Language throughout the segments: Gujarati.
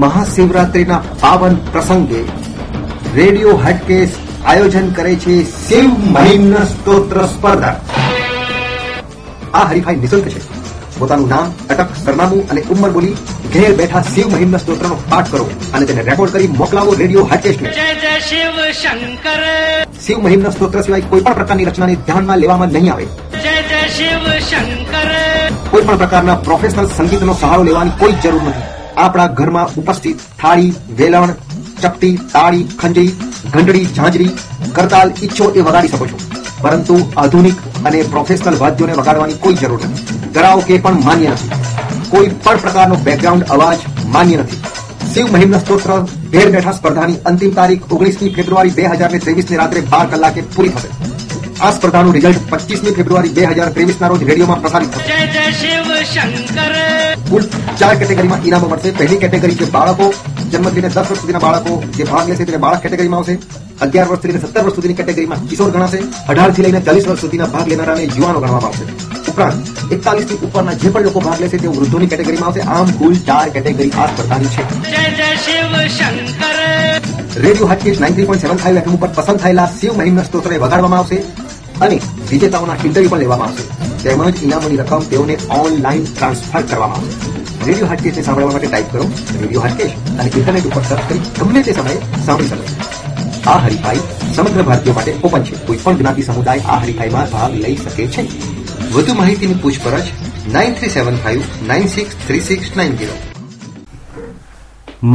મહાશિવરાત્રિના પાવન પ્રસંગે રેડિયો હાટકેસ આયોજન કરે છે શિવ મહિમ્ન સ્તોત્ર સ્પર્ધા. આ હરીફાઈ નિશુલ્ક છે. પોતાનું નામ અટક સરનામું અને ઉંમર બોલી ઘેર બેઠા શિવ મહિમ્ન સ્તોત્રનો પાઠ કરો અને તેને રેકોર્ડ કરી મોકલાવો રેડિયો જય શિવ શંકર. શિવ મહિમ્ન સ્તોત્ર સિવાય કોઈ પણ પ્રકારની રચનાને ધ્યાનમાં લેવામાં નહીં આવે. જય જય શિવ શંકર. કોઈ પણ પ્રકારના પ્રોફેશનલ સંગીતનો સહારો લેવાની કોઈ જરૂર નથી. આપણા ઘરમાં ઉપસ્થિત થાળી, વેલણ, ચપટી, તાળી, ખંજરી, ઘંટડી, ઝાંઝરી કરતાલ ઈચ્છો એ વગાડી શકો છો. પરંતુ આધુનિક અને પ્રોફેશનલ વાદ્યોને વગાડવાની કોઈ જરૂર નથી. કરાઓકે પણ માન્ય નથી. કોઈ પણ પ્રકારનો બેકગ્રાઉન્ડ અવાજ માન્ય નથી. શિવ મહિમ્ન સ્તોત્ર ઘેર બેઠા સ્પર્ધાની અંતિમ તારીખ ઓગણીસમી ફેબ્રુઆરી બે હજારની રાત્રે બાર કલાકે પૂરી થશે. આ સ્પર્ધાનું રિઝલ્ટ પચીસમી ફેબ્રુઆરી બે હજાર ત્રેવીસના રોજ રેડિયોમાં પ્રસારિત થશે. જય જય શિવ શંકર. કુલ ચાર કેટેગરીમાં ઇનામો મળશે. પહેલી કેટેગરી છે બાળકો. જન્મથી દસ વર્ષ સુધીના બાળકો જે ભાગ લેશે તેને બાળક કેટેગરીમાં આવશે. અગિયાર વર્ષથી લઈને સત્તર વર્ષ સુધીની કેટેગરીમાં કિશોર ગણાશે. અઢારથી લઈને ચાલીસ વર્ષ સુધીના ભાગ લેનારાને યુવાનો ગણવામાં આવશે. ઉપરાંત એકતાલીસથી ઉપરના જે પણ લોકો ભાગ લેશે તેઓ વૃદ્ધોની કેટેગરીમાં આવશે. આમ કુલ ચાર કેટેગરી આ સ્પર્ધાની છે. Radio Hatkesh nine three point seven five FM ઉપર પસંદ થયેલા શિવ મહિમ્ન સ્તોત્રને વગાડવામાં આવશે. અને વિજેતાઓના ઇન્ટરવ્યુ પણ લેવામાં આવશે. તેમજ ઇનામોની રકમ તેઓને ઓનલાઈન ટ્રાન્સફર કરવામાં આવશે. રેડિયો હાટકેશને સાંભળવા માટે ટાઈપ કરો રેડિયો હાટકેશ અને ઇન્ટરનેટ ઉપર સર્ચ કરી ગમે તે સમયે સાંભળી શકો આ હરીફાઈ સમગ્ર ભારતીયો માટે ઓપન છે. કોઈ પણ જ્ઞાતિ સમુદાય આ હરીફાઈમાં ભાગ લઈ શકે છે. વધુ માહિતીની પૂછપરછ nine three seven five nine six three six nine zero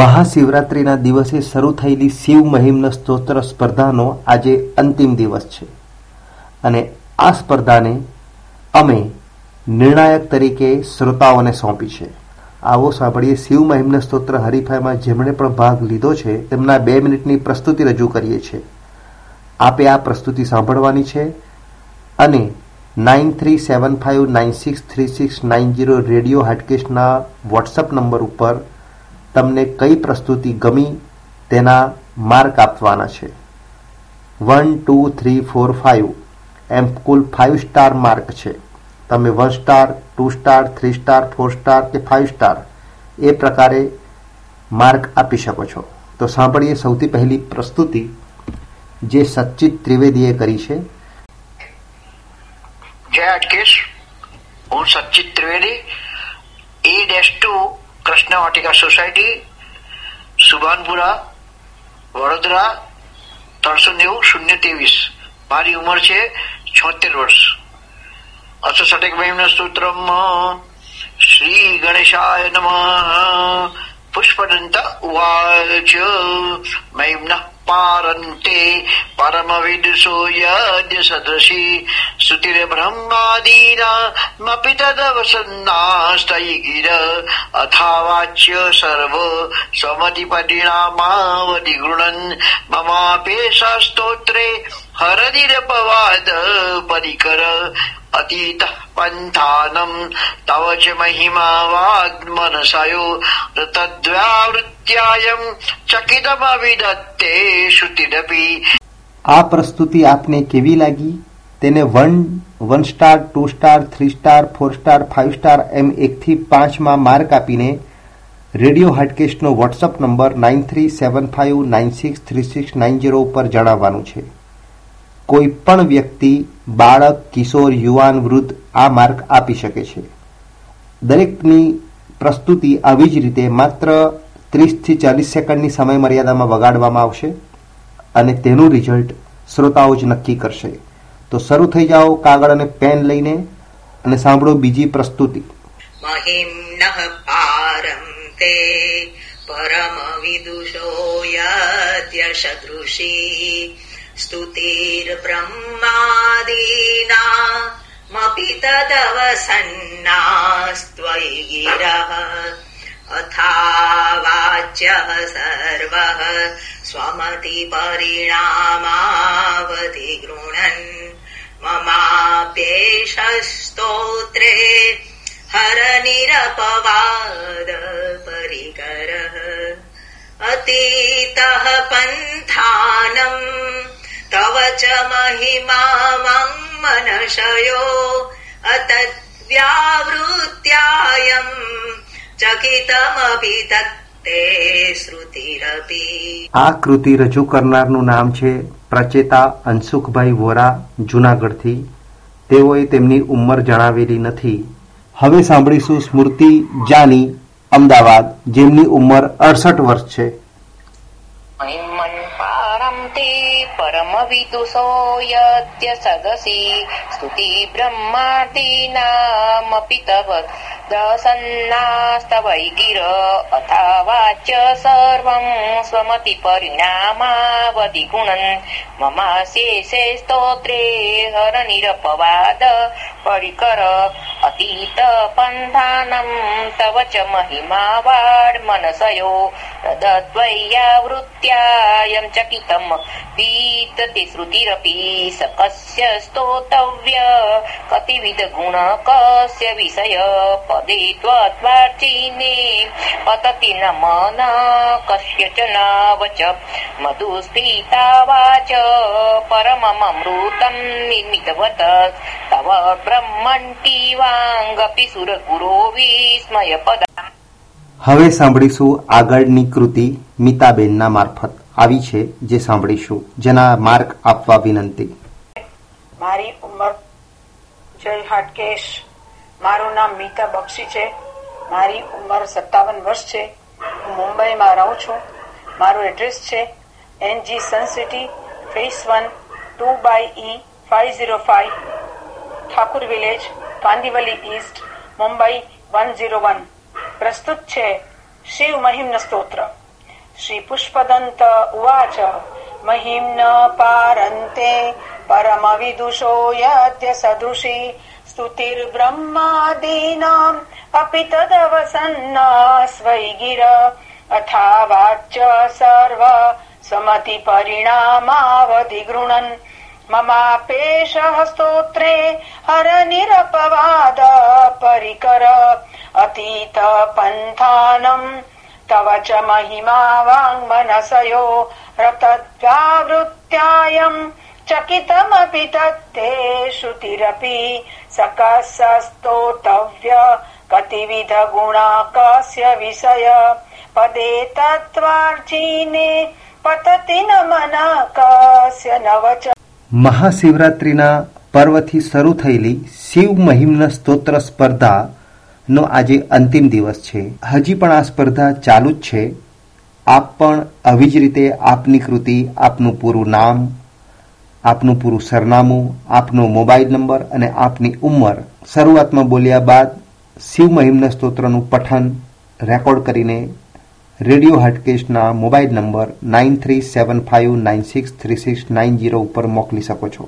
મહાશિવરાત્રિના દિવસે શરૂ થયેલી શિવ મહિમ્ન સ્તોત્ર સ્પર્ધાનો આજે અંતિમ દિવસ છે. અને આ સ્પર્ધાને અમે નિર્ણાયક તરીકે શ્રોતાઓને સોંપી છે. આવો સાંભળીએ શિવ મહિમ્ન સ્તોત્ર હરીફાઈમાં જેમણે પણ ભાગ લીધો છે, તેમના બે મિનિટની પ્રસ્તુતિ રજૂ કરીએ છીએ. આપે આ પ્રસ્તુતિ સાંભળવાની છે અને nine three seven five nine six three six nine zero radio હાટકેશના WhatsApp number ઉપર તમને કઈ પ્રસ્તુતિ ગમી તેના માર્ક આપવાના છે. One two three four five એમ કુલ ફાઇવ સ્ટાર માર્ક છે. તમે one star two star three star four star કે ફાઇવ સ્ટાર એ પ્રકારે માર્ક આપી શકો છો. તો સાંભળીએ સૌથી પહેલી પ્રસ્તુતિ જે સચ્ચિત ત્રિવેદીએ કરી છે. જય અટકેશ. હું Sachit Trivedi. A dash two Krishna Vatika society, Subhanpura, Vadodara, ત્રણસો નેવું, શૂન્ય ત્રેવીસ. મારી ઉંમર છે છોતેર વર્ષ. અસઠેક મહિમના સ્તોત્રમ શ્રી ગણેશાય નમ. ઉવાચ મહિમ્નઃ પારન્તે પરમવિદુષો યદ્ય સદૃશી શ્રુતિર્બ્રહ્માદીનામપि તદવસન્નાસ્તયી ગિર અથાવાચ્ય સર્વ સમધિપરિણામાવધિ ગૃણન મમાપેશ સ્તોત્રે હરનિરપવાદ પરિકર અતીત પંથાનમ તવ ચ મહિમા વાગ્મનસયો તદ્વ્યાવૃત્યાયમ ચકિતમવિદત્તે શ્રુતિરપી આ પ્રસ્તુતિ આપને કેવી લાગી તેને one one star two star three star four star five star એમ એકથી પાંચમાં માર્ક આપીને radio હાટકેસ્ટનો WhatsApp number nine three seven five nine six three six nine zero ઉપર જણાવવાનું છે કોઈ પણ વ્યક્તિ, બાળક, કિશોર, યુવાન, વૃદ્ધ આ માર્ક આપી શકે છે. દરેકની પ્રસ્તુતિ આવી જ રીતે માત્ર ત્રીસથી ચાલીસ સેકન્ડની સમય મર્યાદામાં વગાડવામાં આવશે અને તેનું રિઝલ્ટ શ્રોતાઓ જ નક્કી કરશે. તો શરૂ થઈ જાઓ કાગળ અને પેન લઈને અને સાંભળો બીજી પ્રસ્તુતિ. પરમ વિદુષો યદ્ય સદૃશી स्तुतिर्ब्रह्मादीनामपि तदवसन्नास्त्वयि गिरः अथावाच्यः सर्वः स्वमतिपरिणामावधि गृह्णन् ममाप्येष स्तोत्रे हरनिरपवाद परिकरः अतीतः पन्थानम् च महिमा मनशयो अतद्व्यावृत्यायम् चकितमपि तत् તે શ્રુતિરપી આ કૃતિ રજૂ કરનારનું નામ છે પ્રચેતા અંશુખભાઈ વોરા જુનાગઢથી તેઓએ તેમની ઉંમર જણાવેલી નથી હવે સાંભળીશું સ્મૃતિ જાની અમદાવાદ જેમની ઉંમર અડસઠ વર્ષ છે महिमन् पारं ते परमविदुषो यद्य सदसि स्तुति ब्रह्मादीनामपि तव दसन्नास्तवै गिर अथावाच्य सर्वं स्वमतिपरिणामावधि गुणन् ममाशेषे स्तोत्रे हरनिरपवाद परिकर अतीत पन्थानं तव च महिमा वाड्मनसयो रदद्वय्यावृत्त्यायं चकितं वीतते श्रुतिरपि स कस्य स्तोतव्य? कतिविध गुण कस्य विषय पदे त्वद्वार्चिने पतति न मना कस्य च नावच मधुस्फीता वाच परमममृतं निर्मितवत तव બ્રહ્મંટીવાંગપી સુરગુરો વિસ્મય પદા હવે સાંભળીશું આગળની કૃતિ મિતાબેનના મારફત. આવી છે જે સાંભળીશું. જેના માર્ક આપવા વિનંતી. મારી ઉંમર જય હાટકેશ. મારું નામ મીતા બક્ષી છે. મારી ઉંમર સત્તાવન વર્ષ છે. હું મુંબઈમાં રહું છું. મારું એડ્રેસ છે NG sun city, phase one, two by E, five zero five Thakur village Kandivali east, Mumbai one zero one. પ્રસ્તુત છે શિવ મહિમ્ન સ્તોત્ર. શ્રી પુષ્પદંત ઉવાચ, મહિમ્ન પારંતે પરમ વિદુષો યદ્ય સદૃશી સ્તુતિર્બ્રહ્માદીનામ અપિ તદવસન્ના સ્વૈ ગિર અથા વાચ્ય સર્વ, સમતિ પરિણામાવધિ ममापेशः स्तोत्रे हरनिरपवाद परिकर अतीत पन्थानम् तव च महिमा वाङ्मनसयो रतध्यावृत्यायम् चकितमपि तत्ते श्रुतिरपि सकसस्तोतव्य कतिविध गुणाकस्य विषय। पदे पदेतत्त्वार्चीने पतति न मना कस्य नव મહાશિવરાત્રિના પર્વથી શરૂ થયેલી શિવ મહિમ્ન સ્તોત્ર સ્પર્ધાનો આજે અંતિમ દિવસ છે. હજી પણ આ સ્પર્ધા ચાલુ જ છે. આપ પણ આવી જ રીતે આપની કૃતિ, આપનું પૂરું નામ, આપનું પૂરું સરનામું, આપનો મોબાઈલ નંબર અને આપની ઉંમર શરૂઆતમાં બોલ્યા બાદ શિવ મહિમ્ન સ્તોત્રનું પઠન રેકોર્ડ કરીને radio હાટકેશના mobile number nine three seven five nine six three six nine zero ઉપર મોકલી શકો છો.